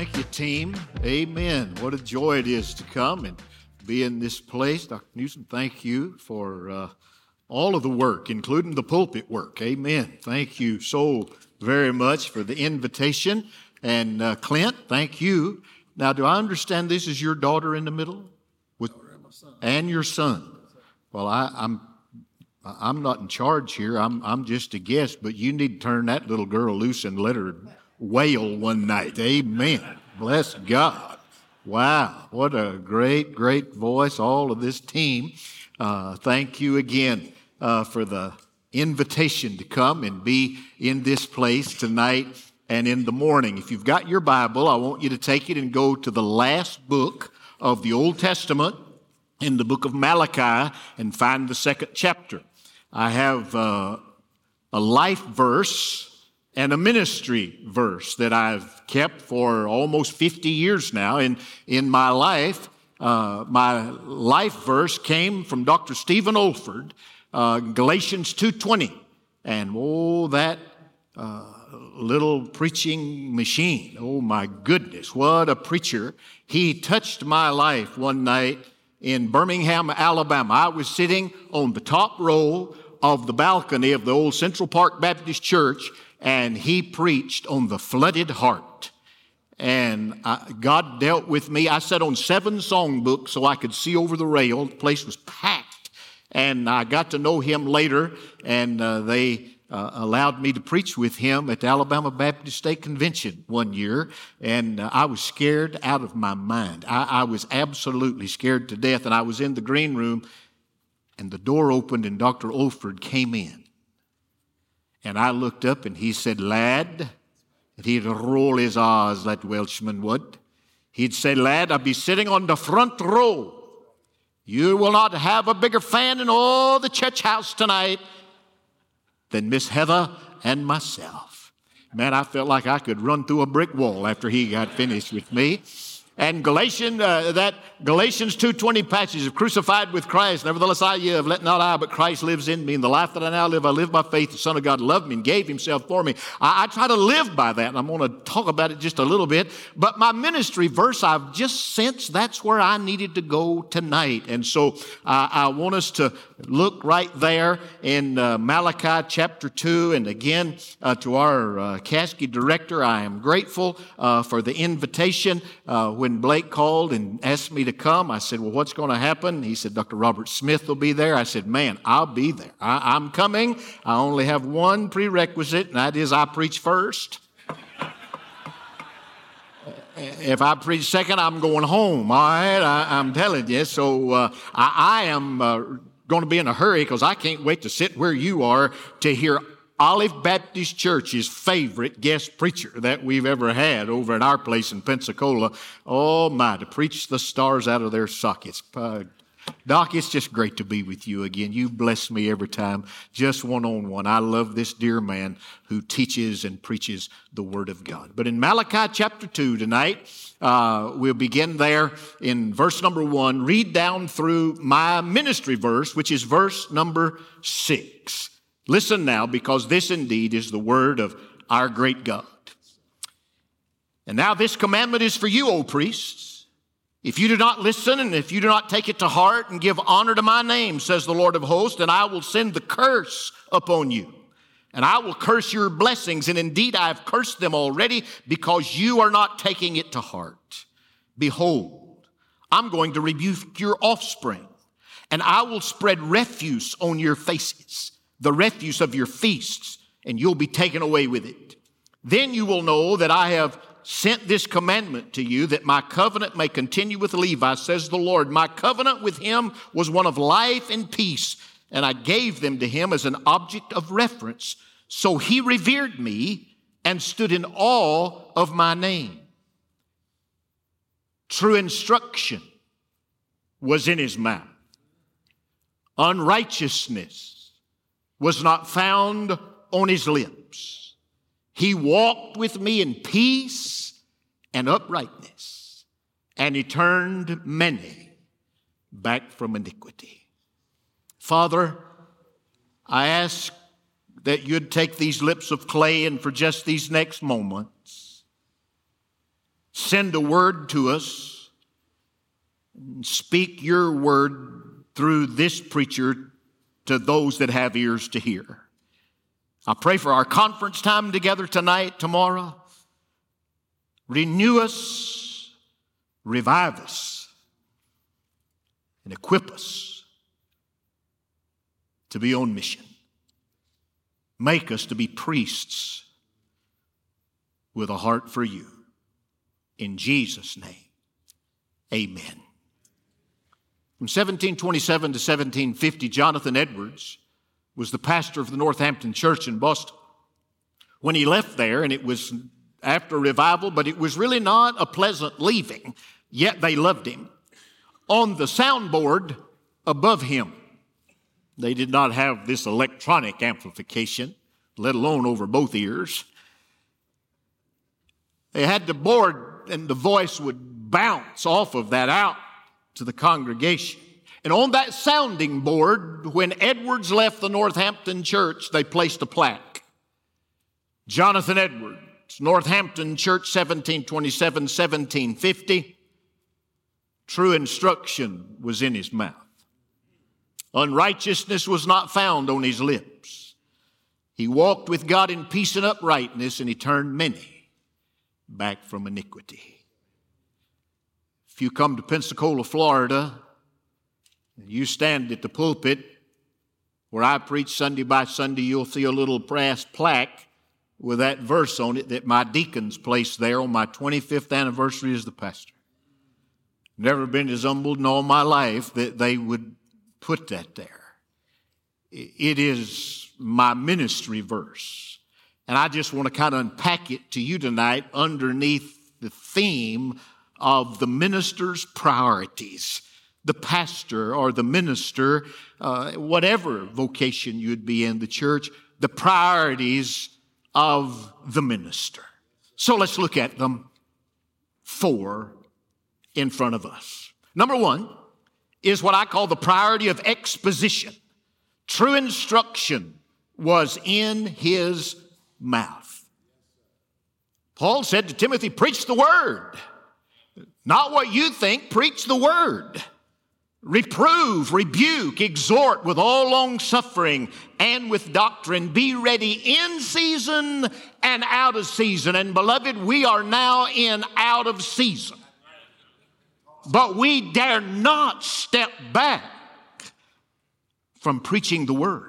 Thank you, team. Amen. What a joy it is to come and be in this place. Dr. Newsom, thank you for uh, all of the work, including the pulpit work. Amen. Thank you so very much for the invitation. And uh, Clint, thank you. Now, do I understand this is your daughter in the middle? With, and your son. Well, I, I'm I'm not in charge here. I'm, I'm just a guest, but you need to turn that little girl loose and let her wail one night. Amen. Bless God. Wow. What a great, great voice. All of this team. Uh, thank you again uh, for the invitation to come and be in this place tonight and in the morning. If you've got your Bible, I want you to take it and go to the last book of the Old Testament in the book of Malachi and find the second chapter. I have uh, a life verse and a ministry verse that I've kept for almost 50 years now. In, in my life, uh, my life verse came from Dr. Stephen Olford, uh, Galatians 2.20. And oh, that uh, little preaching machine. Oh my goodness, what a preacher. He touched my life one night in Birmingham, Alabama. I was sitting on the top row of the balcony of the old Central Park Baptist Church, and he preached on the flooded heart. And I, God dealt with me. I sat on seven songbooks so I could see over the rail. The place was packed. And I got to know him later, and uh, they uh, allowed me to preach with him at the Alabama Baptist State Convention one year, and uh, I was scared out of my mind. I, I, was absolutely scared to death, and I was in the green room, and the door opened, and Dr. Olford came in. And I looked up, and he said, Lad, and he'd roll his R's, that Welshman would. He'd say, Lad, I'll be sitting on the front row. You will not have a bigger fan in all the church house tonight than Miss Heather and myself. Man, I felt like I could run through a brick wall after he got finished with me. And Galatians, uh, that Galatians 2.20 passage of crucified with Christ. Nevertheless, I live, let not I, but Christ lives in me. In the life that I now live, I live by faith. The Son of God loved me and gave himself for me. I, I try to live by that, and I'm going to talk about it just a little bit. But my ministry verse, I've just sensed that's where I needed to go tonight. And so uh, I want us to look right there in uh, Malachi chapter 2. And again, uh, to our uh, Caskey director, I am grateful uh, for the invitation. Uh, when Blake called and asked me to come, I said, Well, what's going to happen? He said, Dr. Robert Smith will be there. I said, Man, I'll be there. I- I'm coming. I only have one prerequisite, and that is I preach first. if I preach second, I'm going home. All right, I, am telling you. So uh, I, I, am uh, going to be in a hurry because I can't wait to sit where you are to hear Olive Baptist Church's favorite guest preacher that we've ever had over at our place in Pensacola. Oh my, to preach the stars out of their sockets. Uh, Doc, it's just great to be with you again. You bless me every time, just one on one. I love this dear man who teaches and preaches the Word of God. But in Malachi chapter 2 tonight, uh, we'll begin there in verse number 1, read down through my ministry verse, which is verse number 6. Listen now, because this indeed is the word of our great God. And now this commandment is for you, O priests. If you do not listen and if you do not take it to heart and give honor to my name, says the Lord of hosts, then I will send the curse upon you. And I will curse your blessings. And indeed, I have cursed them already because you are not taking it to heart. Behold, I'm going to rebuke your offspring, and I will spread refuse on your faces the refuse of your feasts, and you'll be taken away with it. Then you will know that I have sent this commandment to you that my covenant may continue with Levi, says the Lord. My covenant with him was one of life and peace, and I gave them to him as an object of reference. So he revered me and stood in awe of my name. True instruction was in his mouth. Unrighteousness was not found on his lips. He walked with me in peace and uprightness, and he turned many back from iniquity. Father, I ask that you'd take these lips of clay and for just these next moments, send a word to us, speak your word through this preacher to those that have ears to hear. I pray for our conference time together tonight, tomorrow. Renew us, revive us, and equip us to be on mission. Make us to be priests with a heart for you. In Jesus' name, amen. From 1727 to 1750, Jonathan Edwards was the pastor of the Northampton Church in Boston. When he left there, and it was after revival, but it was really not a pleasant leaving, yet they loved him. On the soundboard above him they did not have this electronic amplification, let alone over both ears. They had the board, and the voice would bounce off of that out to the congregation. And on that sounding board, when Edwards left the Northampton church, they placed a plaque. Jonathan Edwards, Northampton Church, 1727 1750. True instruction was in his mouth. Unrighteousness was not found on his lips. He walked with God in peace and uprightness, and he turned many back from iniquity. If you come to Pensacola, Florida, and you stand at the pulpit where I preach Sunday by Sunday, you'll see a little brass plaque with that verse on it that my deacons placed there on my 25th anniversary as the pastor. Never been as humbled in all my life that they would put that there. It is my ministry verse. And I just want to kind of unpack it to you tonight underneath the theme of the minister's priorities. The pastor or the minister, uh, whatever vocation you'd be in the church, the priorities of the minister. So let's look at them. Four in front of us. Number one, is what I call the priority of exposition. True instruction was in his mouth. Paul said to Timothy, Preach the word. Not what you think, preach the word. Reprove, rebuke, exhort with all long suffering and with doctrine. Be ready in season and out of season. And beloved, we are now in out of season. But we dare not step back from preaching the word.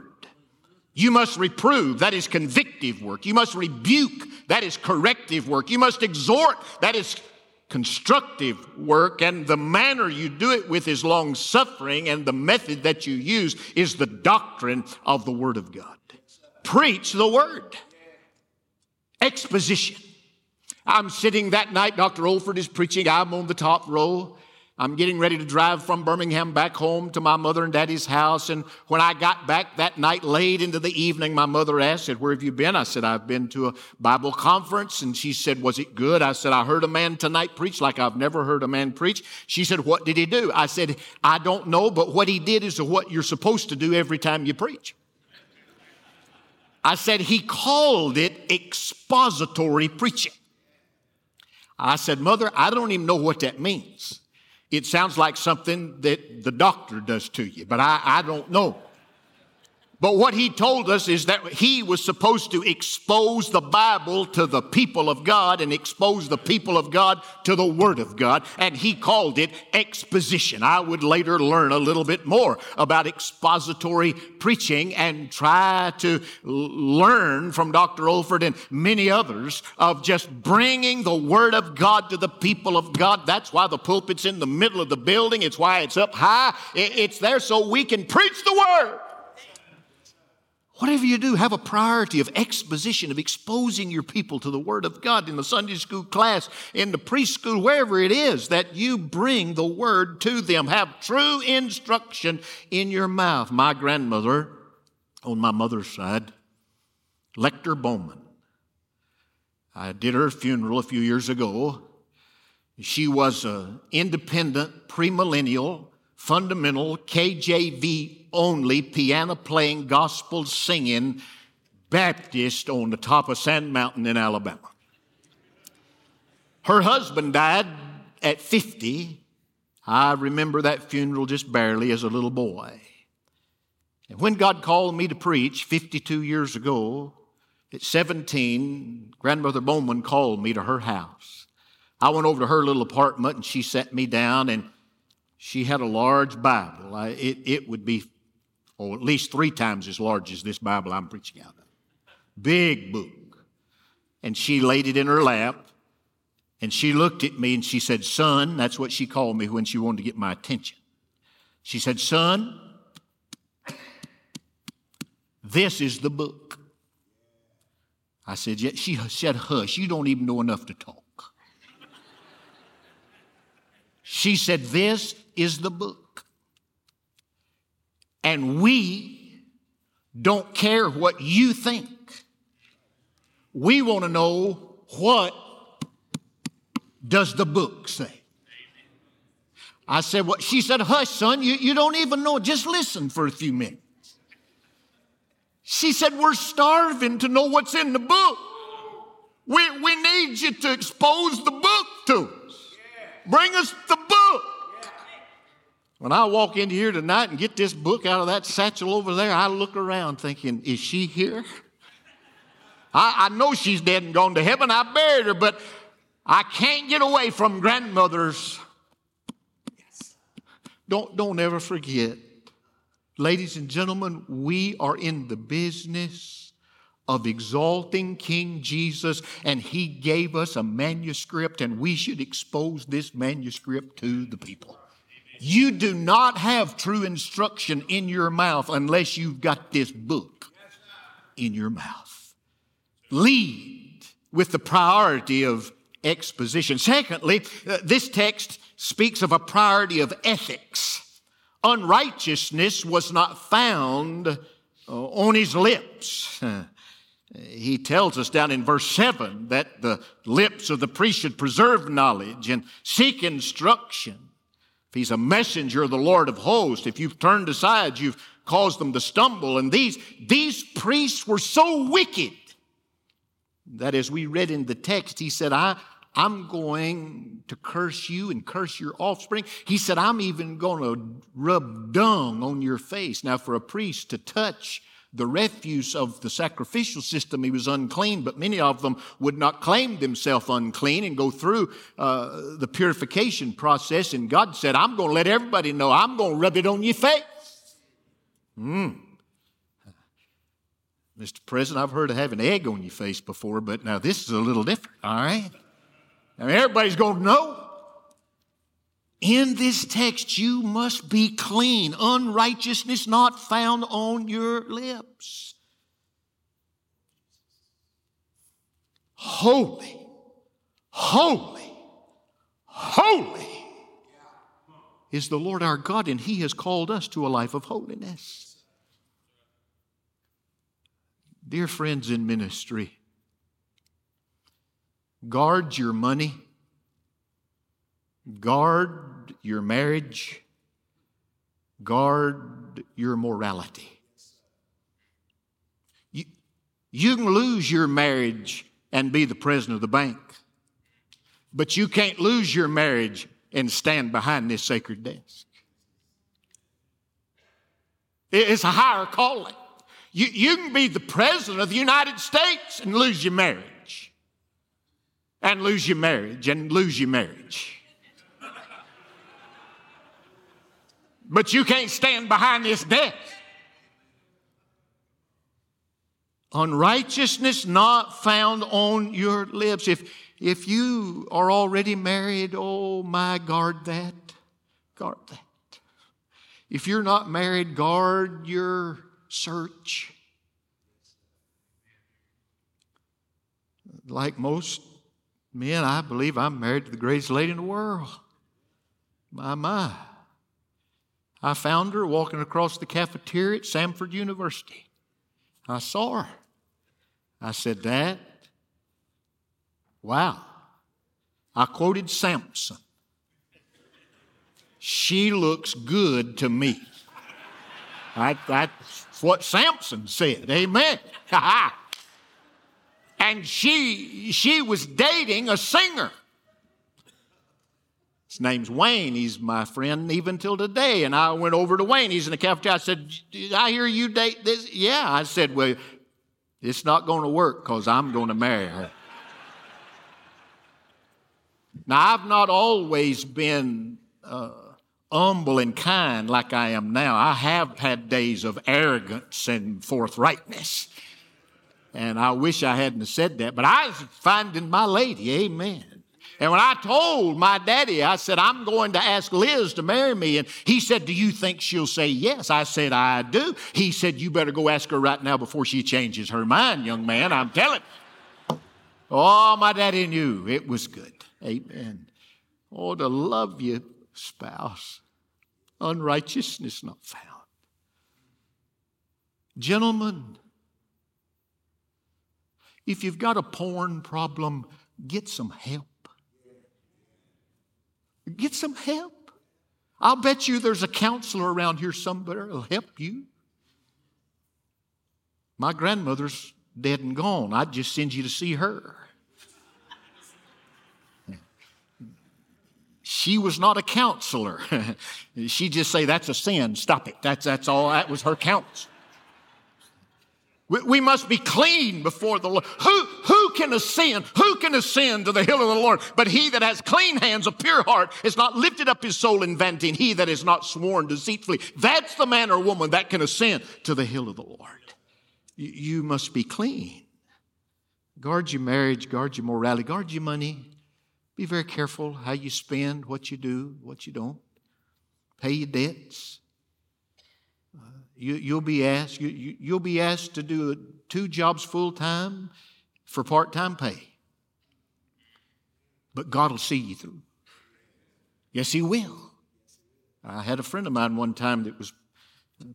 You must reprove, that is convictive work. You must rebuke, that is corrective work. You must exhort, that is constructive work. And the manner you do it with is long suffering, and the method that you use is the doctrine of the Word of God. Preach the Word. Exposition. I'm sitting that night, Dr. Olford is preaching, I'm on the top row. I'm getting ready to drive from Birmingham back home to my mother and daddy's house. And when I got back that night, late into the evening, my mother asked, Where have you been? I said, I've been to a Bible conference. And she said, Was it good? I said, I heard a man tonight preach like I've never heard a man preach. She said, What did he do? I said, I don't know, but what he did is what you're supposed to do every time you preach. I said, He called it expository preaching. I said, Mother, I don't even know what that means. It sounds like something that the doctor does to you, but I, I don't know. But what he told us is that he was supposed to expose the Bible to the people of God and expose the people of God to the Word of God, and he called it exposition. I would later learn a little bit more about expository preaching and try to learn from Dr. Olford and many others of just bringing the Word of God to the people of God. That's why the pulpit's in the middle of the building, it's why it's up high. It's there so we can preach the Word. Whatever you do, have a priority of exposition, of exposing your people to the Word of God in the Sunday school class, in the preschool, wherever it is, that you bring the Word to them. Have true instruction in your mouth. My grandmother, on my mother's side, Lecter Bowman, I did her funeral a few years ago. She was an independent, premillennial, fundamental, KJV only piano playing, gospel singing Baptist on the top of Sand Mountain in Alabama. Her husband died at 50. I remember that funeral just barely as a little boy. And when God called me to preach 52 years ago, at 17, Grandmother Bowman called me to her house. I went over to her little apartment and she sat me down and she had a large Bible. I, it, it would be, oh, at least three times as large as this Bible I'm preaching out of. Big book. And she laid it in her lap and she looked at me and she said, Son, that's what she called me when she wanted to get my attention. She said, Son, this is the book. I said, yeah. She said, Hush, you don't even know enough to talk. She said, This is the book. And we don't care what you think. We want to know what does the book say? I said, What? Well, she said, Hush, son, you, you don't even know. Just listen for a few minutes. She said, We're starving to know what's in the book. We, we need you to expose the book to us. Bring us the book. When I walk into here tonight and get this book out of that satchel over there, I look around thinking, Is she here? I, I know she's dead and gone to heaven. I buried her, but I can't get away from grandmother's. Yes. Don't, don't ever forget, ladies and gentlemen, we are in the business of exalting King Jesus, and He gave us a manuscript, and we should expose this manuscript to the people. You do not have true instruction in your mouth unless you've got this book in your mouth. Lead with the priority of exposition. Secondly, uh, this text speaks of a priority of ethics. Unrighteousness was not found uh, on his lips. He tells us down in verse 7 that the lips of the priest should preserve knowledge and seek instruction. If he's a messenger of the Lord of hosts, if you've turned aside, you've caused them to stumble. And these, these priests were so wicked that as we read in the text, he said, I, I'm going to curse you and curse your offspring. He said, I'm even going to rub dung on your face. Now, for a priest to touch the refuse of the sacrificial system, he was unclean, but many of them would not claim themselves unclean and go through uh, the purification process. And God said, I'm going to let everybody know, I'm going to rub it on your face. Mm. Mr. President, I've heard of having egg on your face before, but now this is a little different, all right? Everybody's going to know. In this text, you must be clean, unrighteousness not found on your lips. Holy, holy, holy is the Lord our God, and He has called us to a life of holiness. Dear friends in ministry, Guard your money. Guard your marriage. Guard your morality. You, you can lose your marriage and be the president of the bank, but you can't lose your marriage and stand behind this sacred desk. It's a higher calling. You, you can be the president of the United States and lose your marriage and lose your marriage and lose your marriage. But you can't stand behind this desk. Unrighteousness not found on your lips. If, if you are already married, oh my, guard that. Guard that. If you're not married, guard your search. Like most Men, I believe I'm married to the greatest lady in the world. My, my. I found her walking across the cafeteria at Samford University. I saw her. I said, That, wow. I quoted Samson. She looks good to me. That, that's what Samson said. Amen. and she she was dating a singer His name's Wayne. He's my friend even till today. And I went over to Wayne. He's in the cafeteria. I said, I hear you date this. Yeah. I said, Well, it's not going to work because I'm going to marry her. now, I've not always been uh, humble and kind like I am now. I have had days of arrogance and forthrightness. And I wish I hadn't said that, but I was finding my lady. Amen. And when I told my daddy, I said, I'm going to ask Liz to marry me. And he said, Do you think she'll say yes? I said, I do. He said, You better go ask her right now before she changes her mind, young man. I'm telling. Oh, my daddy knew it was good. Amen. Oh, to love your spouse, unrighteousness not found. Gentlemen, if you've got a porn problem, get some help. Get some help. I'll bet you there's a counselor around here somewhere who'll help you. My grandmother's dead and gone. I'd just send you to see her. She was not a counselor. she just say that's a sin. Stop it. That's that's all. That was her counsel. We must be clean before the Lord. Who, who can ascend? Who can ascend to the hill of the Lord? But he that has clean hands, a pure heart, has not lifted up his soul in vanity, and he that is not sworn deceitfully. That's the man or woman that can ascend to the hill of the Lord. You, you must be clean. Guard your marriage, guard your morality, guard your money. Be very careful how you spend, what you do, what you don't. Pay your debts. You, will be asked, you, you, you'll be asked to do two jobs full time for part time pay. But God will see you through. Yes, He will. I had a friend of mine one time that was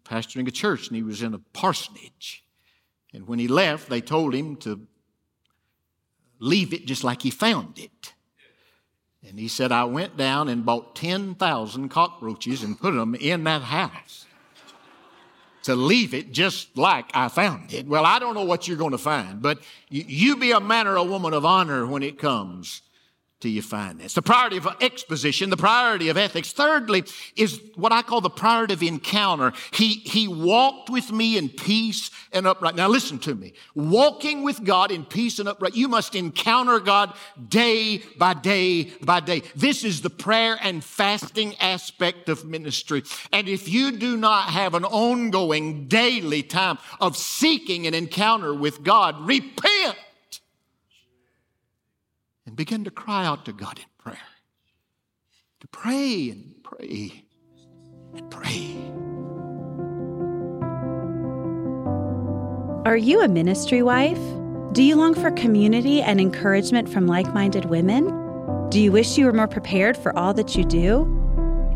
pastoring a church and he was in a parsonage. And when he left, they told him to leave it just like he found it. And he said, I went down and bought 10,000 cockroaches and put them in that house to leave it just like I found it. Well, I don't know what you're going to find, but you be a man or a woman of honor when it comes till you find this. The priority of exposition, the priority of ethics. Thirdly, is what I call the priority of encounter. He, he walked with me in peace and upright. Now listen to me. Walking with God in peace and upright, you must encounter God day by day by day. This is the prayer and fasting aspect of ministry. And if you do not have an ongoing daily time of seeking an encounter with God, repent and begin to cry out to God in prayer. To pray and pray and pray. Are you a ministry wife? Do you long for community and encouragement from like minded women? Do you wish you were more prepared for all that you do?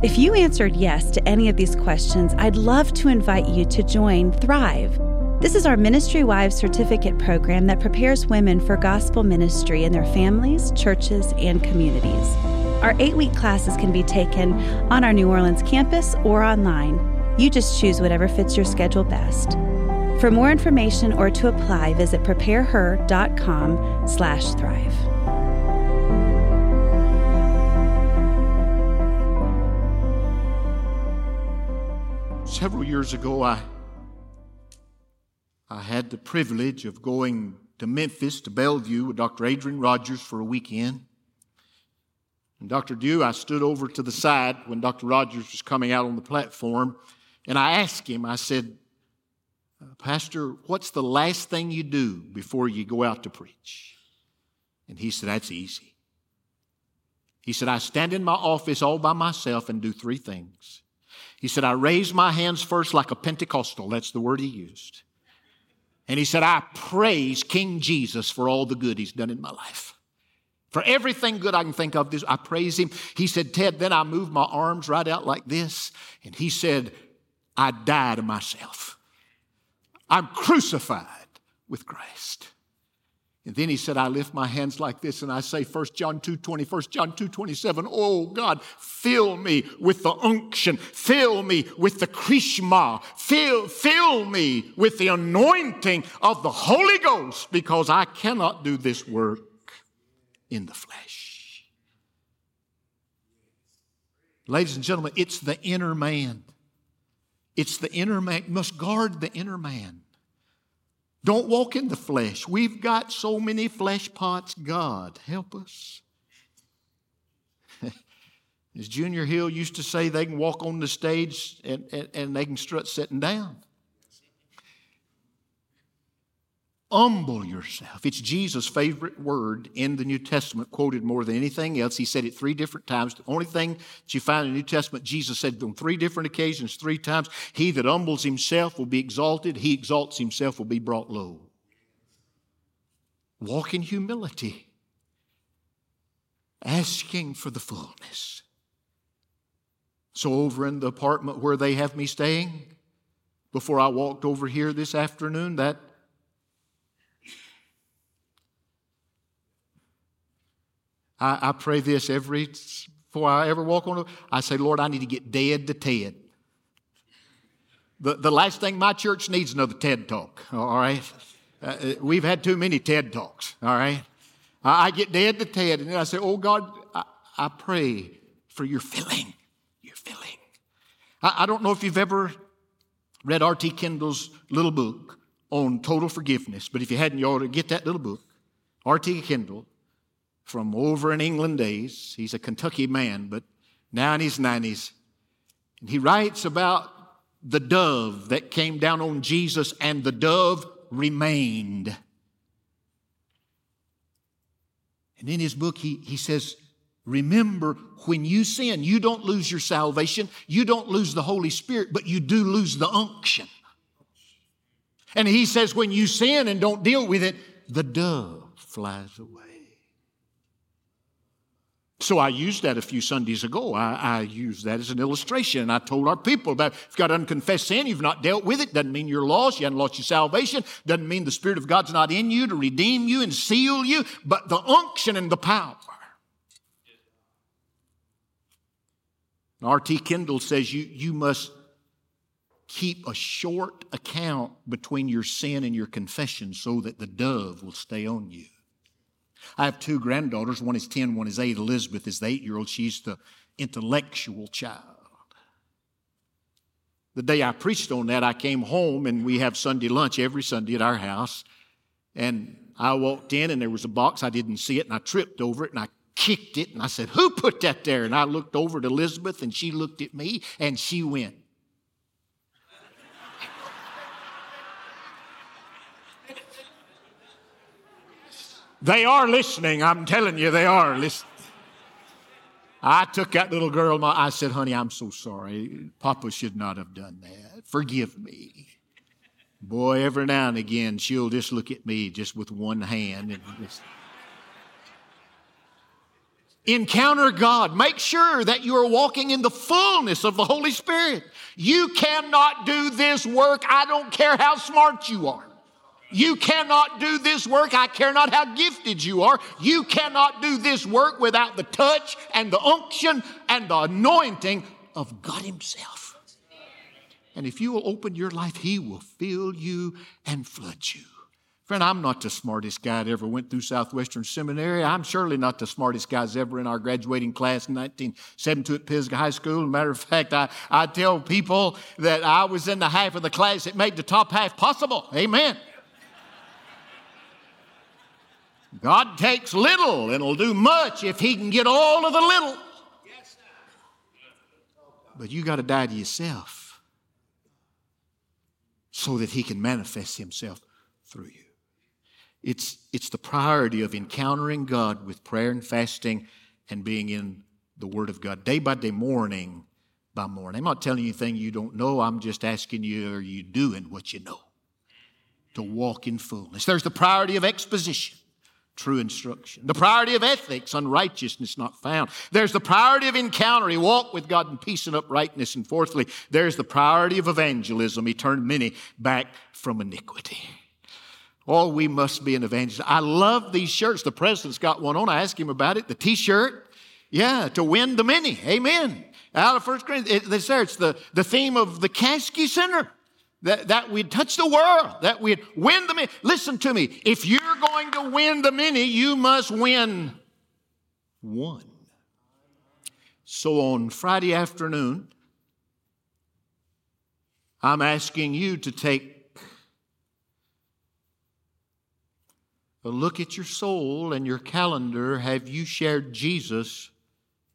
If you answered yes to any of these questions, I'd love to invite you to join Thrive this is our Ministry Wives Certificate program that prepares women for gospel ministry in their families, churches, and communities. Our eight week classes can be taken on our New Orleans campus or online. You just choose whatever fits your schedule best. For more information or to apply, visit prepareher.com slash thrive. Several years ago, I I had the privilege of going to Memphis to Bellevue with Dr. Adrian Rogers for a weekend. And Dr. Dew, I stood over to the side when Dr. Rogers was coming out on the platform, and I asked him, I said, uh, Pastor, what's the last thing you do before you go out to preach? And he said, That's easy. He said, I stand in my office all by myself and do three things. He said, I raise my hands first like a Pentecostal. That's the word he used. And he said, I praise King Jesus for all the good he's done in my life. For everything good I can think of, this I praise him. He said, Ted, then I moved my arms right out like this. And he said, I die to myself. I'm crucified with Christ. And then he said, I lift my hands like this and I say, 1 John 2 20, 1 John 2 27, oh God, fill me with the unction, fill me with the chrisma, fill, fill me with the anointing of the Holy Ghost because I cannot do this work in the flesh. Ladies and gentlemen, it's the inner man. It's the inner man. Must guard the inner man. Don't walk in the flesh. We've got so many flesh pots. God, help us. As Junior Hill used to say, they can walk on the stage and, and, and they can strut sitting down. Humble yourself. It's Jesus' favorite word in the New Testament, quoted more than anything else. He said it three different times. The only thing that you find in the New Testament, Jesus said on three different occasions, three times He that humbles himself will be exalted, he exalts himself will be brought low. Walk in humility, asking for the fullness. So, over in the apartment where they have me staying, before I walked over here this afternoon, that I, I pray this every before I ever walk on. I say, Lord, I need to get dead to Ted. The, the last thing my church needs another TED talk. All right, uh, uh, we've had too many TED talks. All right, I, I get dead to Ted, and then I say, Oh God, I, I pray for your filling, your filling. I, I don't know if you've ever read R.T. Kendall's little book on total forgiveness, but if you hadn't, you ought to get that little book. R.T. Kendall from over in England days. He's a Kentucky man, but now in his 90s. And he writes about the dove that came down on Jesus, and the dove remained. And in his book, he, he says, Remember, when you sin, you don't lose your salvation, you don't lose the Holy Spirit, but you do lose the unction. And he says, when you sin and don't deal with it, the dove flies away. So I used that a few Sundays ago. I, I, used that as an illustration. And I told our people about if you've got unconfessed sin, you've not dealt with it, doesn't mean you're lost, you haven't lost your salvation, doesn't mean the Spirit of God's not in you to redeem you and seal you, but the unction and the power. R.T. Kendall says you, you must keep a short account between your sin and your confession so that the dove will stay on you. I have two granddaughters. One is 10, one is 8. Elizabeth is the 8 year old. She's the intellectual child. The day I preached on that, I came home and we have Sunday lunch every Sunday at our house. And I walked in and there was a box. I didn't see it and I tripped over it and I kicked it and I said, Who put that there? And I looked over at Elizabeth and she looked at me and she went, They are listening. I'm telling you, they are listening. I took that little girl, I said, honey, I'm so sorry. Papa should not have done that. Forgive me. Boy, every now and again, she'll just look at me just with one hand and just encounter God. Make sure that you are walking in the fullness of the Holy Spirit. You cannot do this work. I don't care how smart you are. You cannot do this work. I care not how gifted you are. You cannot do this work without the touch and the unction and the anointing of God Himself. And if you will open your life, He will fill you and flood you. Friend, I'm not the smartest guy that ever went through Southwestern Seminary. I'm surely not the smartest guys ever in our graduating class in 1972 at Pisgah High School. Matter of fact, I, I tell people that I was in the half of the class that made the top half possible. Amen. God takes little and will do much if He can get all of the little. But you got to die to yourself so that He can manifest Himself through you. It's, it's the priority of encountering God with prayer and fasting and being in the Word of God day by day, morning by morning. I'm not telling you anything you don't know. I'm just asking you, are you doing what you know? To walk in fullness. There's the priority of exposition true instruction. The priority of ethics, unrighteousness not found. There's the priority of encounter, he walked with God in peace and uprightness. And fourthly, there's the priority of evangelism, he turned many back from iniquity. Oh, we must be an evangelist. I love these shirts. The president's got one on. I asked him about it. The t-shirt, yeah, to win the many. Amen. Out of First Corinthians, it's there. It's the, the theme of the Caskey Center that, that we'd touch the world, that we'd win the many. Listen to me. If you're going to win the many, you must win one. So on Friday afternoon, I'm asking you to take a look at your soul and your calendar. Have you shared Jesus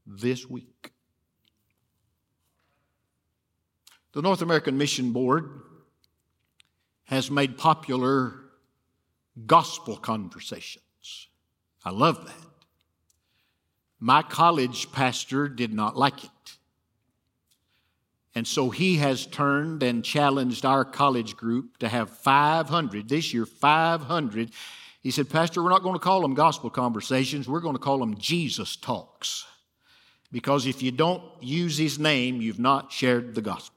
this week? The North American Mission Board has made popular gospel conversations. I love that. My college pastor did not like it. And so he has turned and challenged our college group to have 500, this year, 500. He said, Pastor, we're not going to call them gospel conversations, we're going to call them Jesus talks. Because if you don't use his name, you've not shared the gospel.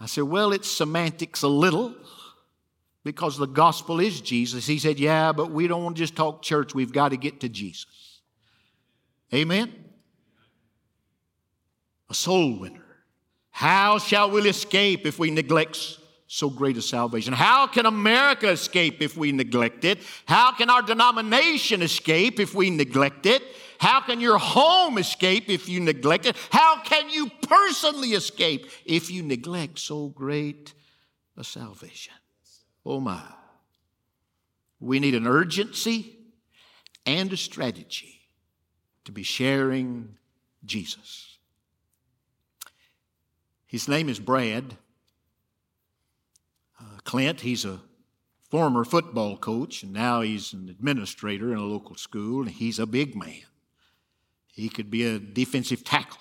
I said, Well, it's semantics a little because the gospel is Jesus. He said, Yeah, but we don't want to just talk church, we've got to get to Jesus. Amen? A soul winner. How shall we escape if we neglect so great a salvation? How can America escape if we neglect it? How can our denomination escape if we neglect it? How can your home escape if you neglect it? How can you personally escape if you neglect so great a salvation? Oh my. We need an urgency and a strategy to be sharing Jesus. His name is Brad. Clint, he's a former football coach, and now he's an administrator in a local school, and he's a big man. He could be a defensive tackle.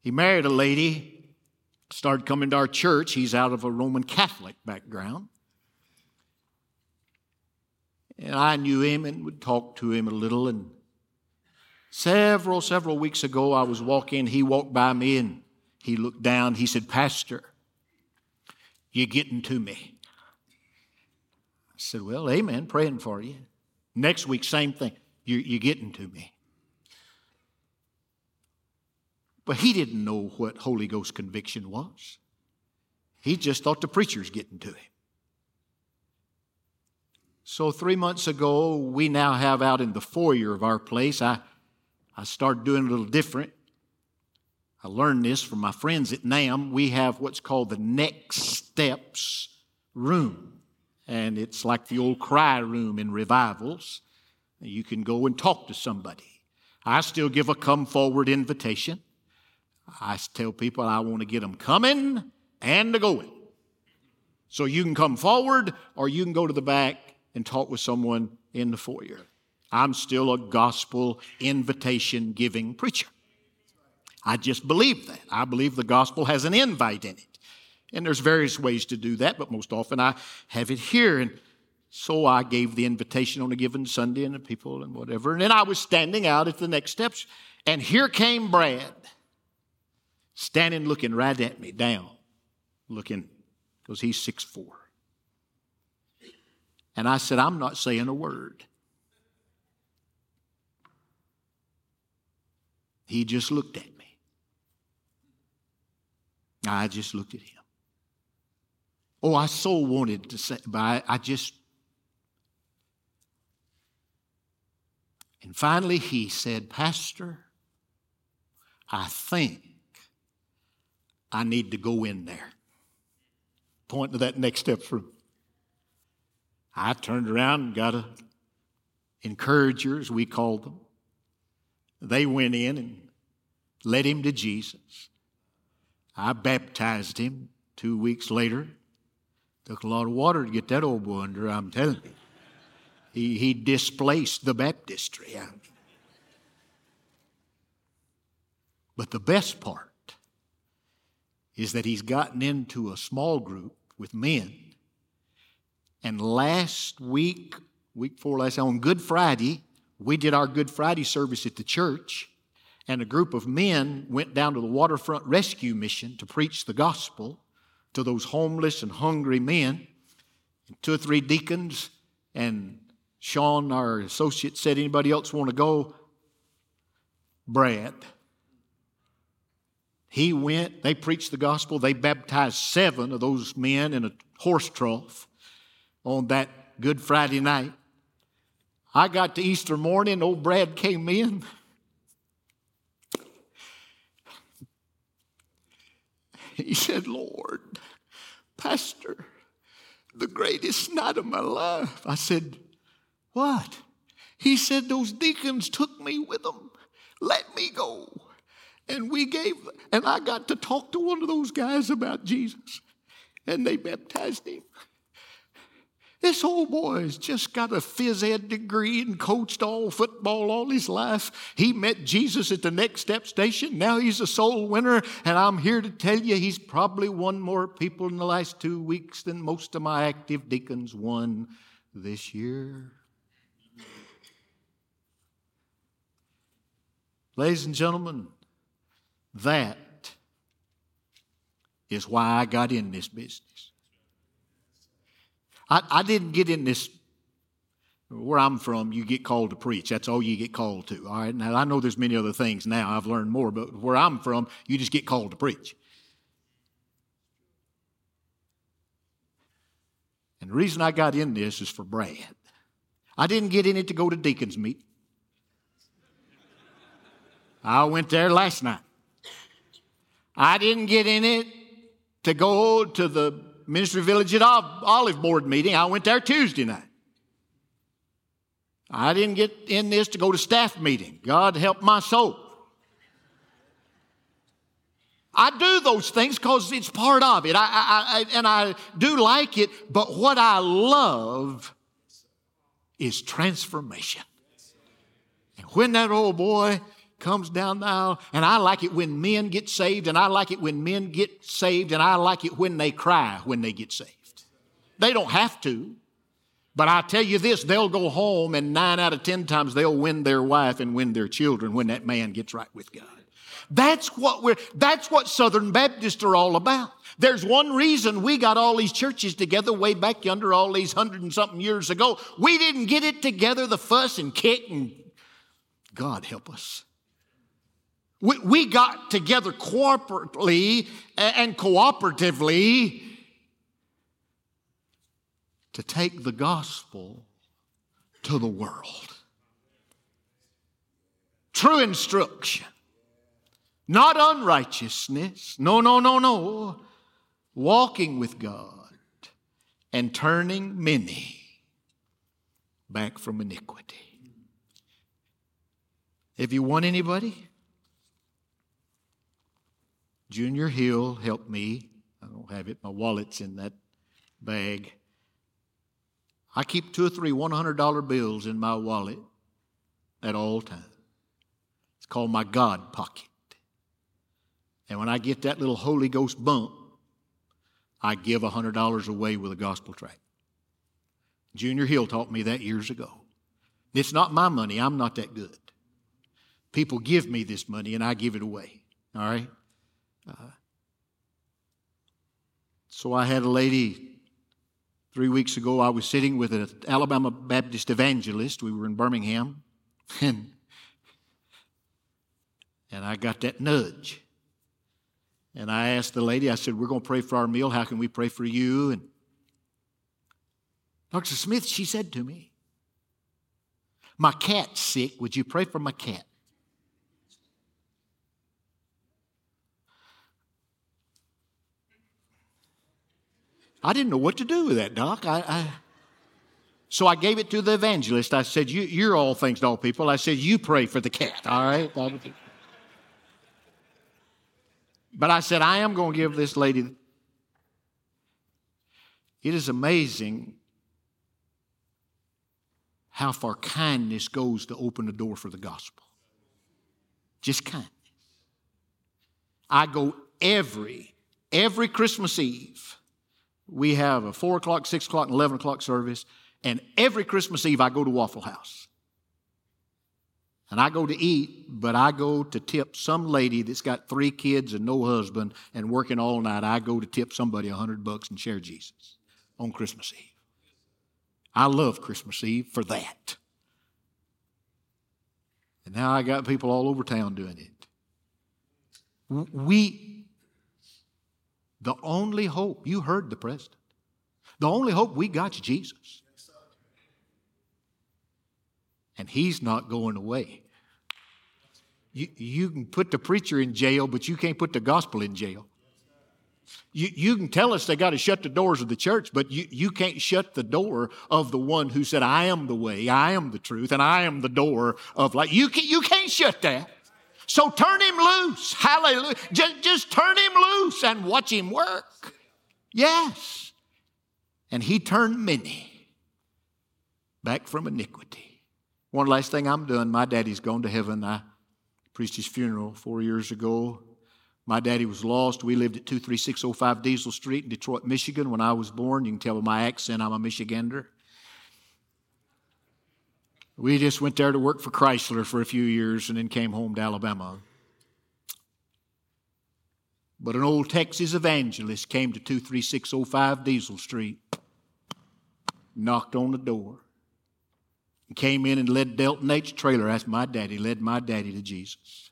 He married a lady, started coming to our church. He's out of a Roman Catholic background. And I knew him and would talk to him a little. And several, several weeks ago, I was walking. He walked by me and he looked down. He said, Pastor, you're getting to me. I said, Well, amen, praying for you. Next week, same thing. You're, you're getting to me. But he didn't know what Holy Ghost conviction was. He just thought the preacher's getting to him. So, three months ago, we now have out in the foyer of our place, I, I started doing a little different. I learned this from my friends at NAMB. We have what's called the Next Steps room. And it's like the old cry room in revivals. You can go and talk to somebody. I still give a come forward invitation. I tell people I want to get them coming and going. So you can come forward or you can go to the back and talk with someone in the foyer. I'm still a gospel invitation giving preacher. I just believe that. I believe the gospel has an invite in it. And there's various ways to do that, but most often I have it here. And so I gave the invitation on a given Sunday and the people and whatever. And then I was standing out at the next steps, and here came Brad standing looking right at me, down, looking, because he's six four. And I said, I'm not saying a word. He just looked at me. I just looked at him. Oh, I so wanted to say, but I, I just. And finally, he said, Pastor, I think I need to go in there. Point to that next step for I turned around and got a encouragers, we called them. They went in and led him to Jesus. I baptized him two weeks later. Took a lot of water to get that old boy under, I'm telling you. He, he displaced the baptistry. But the best part is that he's gotten into a small group with men. And last week, week four last, on Good Friday, we did our Good Friday service at the church, and a group of men went down to the waterfront rescue mission to preach the gospel to those homeless and hungry men. And two or three deacons and Sean, our associate, said, Anybody else want to go? Brad. He went, they preached the gospel, they baptized seven of those men in a horse trough on that Good Friday night. I got to Easter morning, old Brad came in. He said, Lord, Pastor, the greatest night of my life. I said, What? He said, Those deacons took me with them. Let me go. And we gave, and I got to talk to one of those guys about Jesus, and they baptized him. This old boy's just got a phys ed degree and coached all football all his life. He met Jesus at the next step station. Now he's a soul winner, and I'm here to tell you he's probably won more people in the last two weeks than most of my active deacons won this year. Ladies and gentlemen, that is why I got in this business. I, I didn't get in this where I'm from, you get called to preach. That's all you get called to. All right. Now I know there's many other things now. I've learned more, but where I'm from, you just get called to preach. And the reason I got in this is for Brad. I didn't get in it to go to deacons meet. I went there last night. I didn't get in it to go to the Ministry Village at Olive Board meeting. I went there Tuesday night. I didn't get in this to go to staff meeting. God help my soul. I do those things because it's part of it. I, I, I, and I do like it, but what I love is transformation. And when that old boy comes down the aisle. And I like it when men get saved, and I like it when men get saved, and I like it when they cry when they get saved. They don't have to. But I tell you this, they'll go home, and nine out of ten times they'll win their wife and win their children when that man gets right with God. That's what we're, that's what Southern Baptists are all about. There's one reason we got all these churches together way back yonder all these hundred and something years ago. We didn't get it together, the fuss and kick and God help us. We, we got together corporately and cooperatively to take the gospel to the world. True instruction, not unrighteousness. No, no, no, no. Walking with God and turning many back from iniquity. If you want anybody, Junior Hill helped me. I don't have it, my wallet's in that bag. I keep two or three $100 bills in my wallet at all times. It's called my God pocket. And when I get that little Holy Ghost bump, I give $100 away with a gospel tract. Junior Hill taught me that years ago. It's not my money, I'm not that good. People give me this money and I give it away. All right? Uh, so I had a lady three weeks ago. I was sitting with an Alabama Baptist evangelist. We were in Birmingham, and and I got that nudge. And I asked the lady, I said, We're going to pray for our meal. How can we pray for you? And Dr. Smith, she said to me, My cat's sick. Would you pray for my cat? I didn't know what to do with that, Doc. I, I, so I gave it to the evangelist. I said, you, You're all things to all people. I said, You pray for the cat, all right? But I said, I am going to give this lady. It is amazing how far kindness goes to open the door for the gospel. Just kindness. I go every, every Christmas Eve we have a 4 o'clock, 6 o'clock, and 11 o'clock service. And every Christmas Eve, I go to Waffle House. And I go to eat, but I go to tip some lady that's got three kids and no husband and working all night. I go to tip somebody a hundred bucks and share Jesus on Christmas Eve. I love Christmas Eve for that. And now I got people all over town doing it. We, the only hope, you heard the president, the only hope we got is Jesus. and he's not going away. You, you can put the preacher in jail, but you can't put the gospel in jail. You, you can tell us they got to shut the doors of the church, but you, you can't shut the door of the one who said, I am the way, I am the truth, and I am the door of life. You, can, you can't shut that. So turn him loose. Hallelujah. Just, just turn him loose and watch him work. Yes. And he turned many back from iniquity. One last thing I'm doing. My daddy's gone to heaven. I preached his funeral four years ago. My daddy was lost. We lived at 23605 Diesel Street in Detroit, Michigan when I was born. You can tell by my accent I'm a Michigander. We just went there to work for Chrysler for a few years and then came home to Alabama. But an old Texas evangelist came to 23605 Diesel Street, knocked on the door, and came in and led Delton H. Traylor. That's my daddy, led my daddy to Jesus.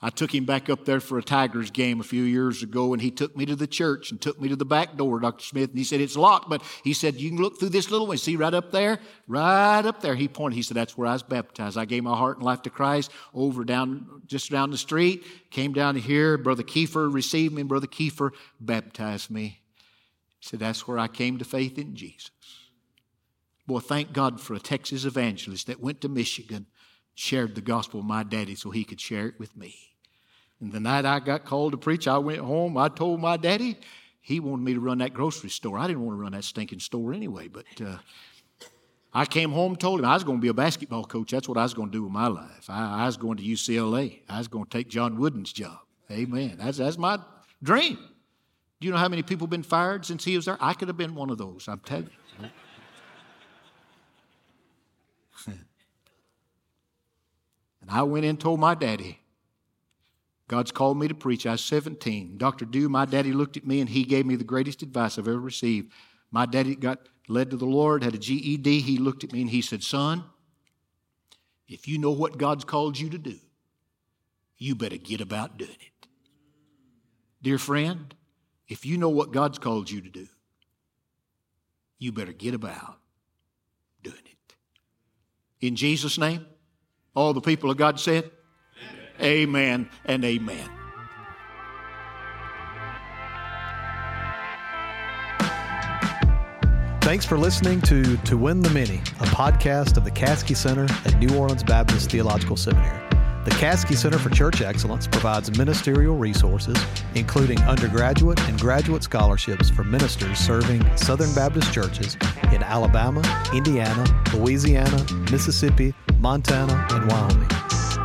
I took him back up there for a Tigers game a few years ago, and he took me to the church and took me to the back door, Dr. Smith. And he said, It's locked, but he said, You can look through this little one. See right up there? Right up there. He pointed. He said, That's where I was baptized. I gave my heart and life to Christ over down, just down the street. Came down here. Brother Kiefer received me, and Brother Kiefer baptized me. He said, That's where I came to faith in Jesus. Boy, thank God for a Texas evangelist that went to Michigan, shared the gospel with my daddy so he could share it with me. And the night I got called to preach, I went home. I told my daddy he wanted me to run that grocery store. I didn't want to run that stinking store anyway, but uh, I came home and told him I was going to be a basketball coach. That's what I was going to do with my life. I, I was going to UCLA. I was going to take John Wooden's job. Amen. That's, that's my dream. Do you know how many people have been fired since he was there? I could have been one of those, I'm telling you. And I went in and told my daddy, God's called me to preach. I was 17. Dr. Dew, my daddy looked at me and he gave me the greatest advice I've ever received. My daddy got led to the Lord, had a GED. He looked at me and he said, Son, if you know what God's called you to do, you better get about doing it. Dear friend, if you know what God's called you to do, you better get about doing it. In Jesus' name, all the people of God said, Amen and amen. Thanks for listening to To Win the Many, a podcast of the Caskey Center at New Orleans Baptist Theological Seminary. The Caskey Center for Church Excellence provides ministerial resources, including undergraduate and graduate scholarships for ministers serving Southern Baptist churches in Alabama, Indiana, Louisiana, Mississippi, Montana, and Wyoming.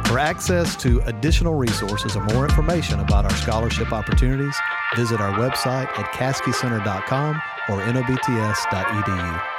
For access to additional resources or more information about our scholarship opportunities, visit our website at caskeycenter.com or nobts.edu.